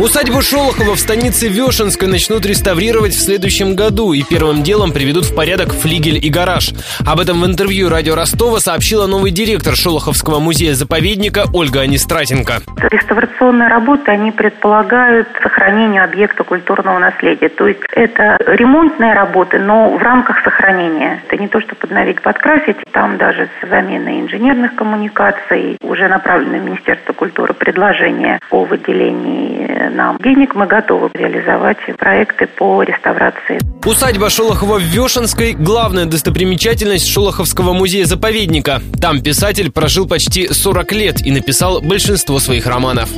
Усадьбу Шолохова в станице Вешенской начнут реставрировать в следующем году и первым делом приведут в порядок флигель и гараж. Об этом в интервью радио Ростова сообщила новый директор Шолоховского музея-заповедника Ольга Анистратенко. Реставрационные работы, они предполагают сохранение объекта культурного наследия. То есть это ремонтные работы, но в рамках сохранения. Это не то, что подновить, подкрасить. Там даже с заменой инженерных коммуникаций уже направлено в Министерство культуры предложение о выделении нам денег, мы готовы реализовать проекты по реставрации. Усадьба Шолохова в Вешенской – главная достопримечательность Шолоховского музея-заповедника. Там писатель прожил почти 40 лет и написал большинство своих романов.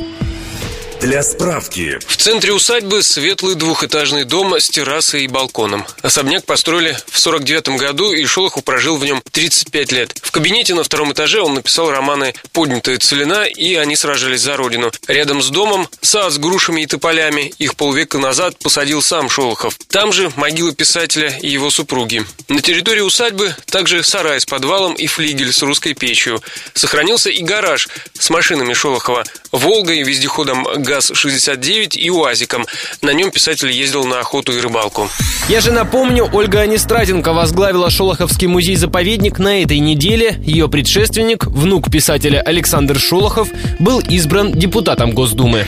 Для справки. В центре усадьбы светлый двухэтажный дом с террасой и балконом. Особняк построили в 49 году, и Шолохов прожил в нем 35 лет. В кабинете на втором этаже он написал романы «Поднятая целина» и «Они сражались за родину». Рядом с домом сад с грушами и тополями. Их полвека назад посадил сам Шолохов. Там же могила писателя и его супруги. На территории усадьбы также сарай с подвалом и флигель с русской печью. Сохранился и гараж с машинами Шолохова. «Волгой», вездеходом ГАЗ-69 и УАЗиком. На нем писатель ездил на охоту и рыбалку. Я же напомню, Ольга Анистратенко возглавила Шолоховский музей-заповедник на этой неделе. Ее предшественник, внук писателя Александр Шолохов, был избран депутатом Госдумы.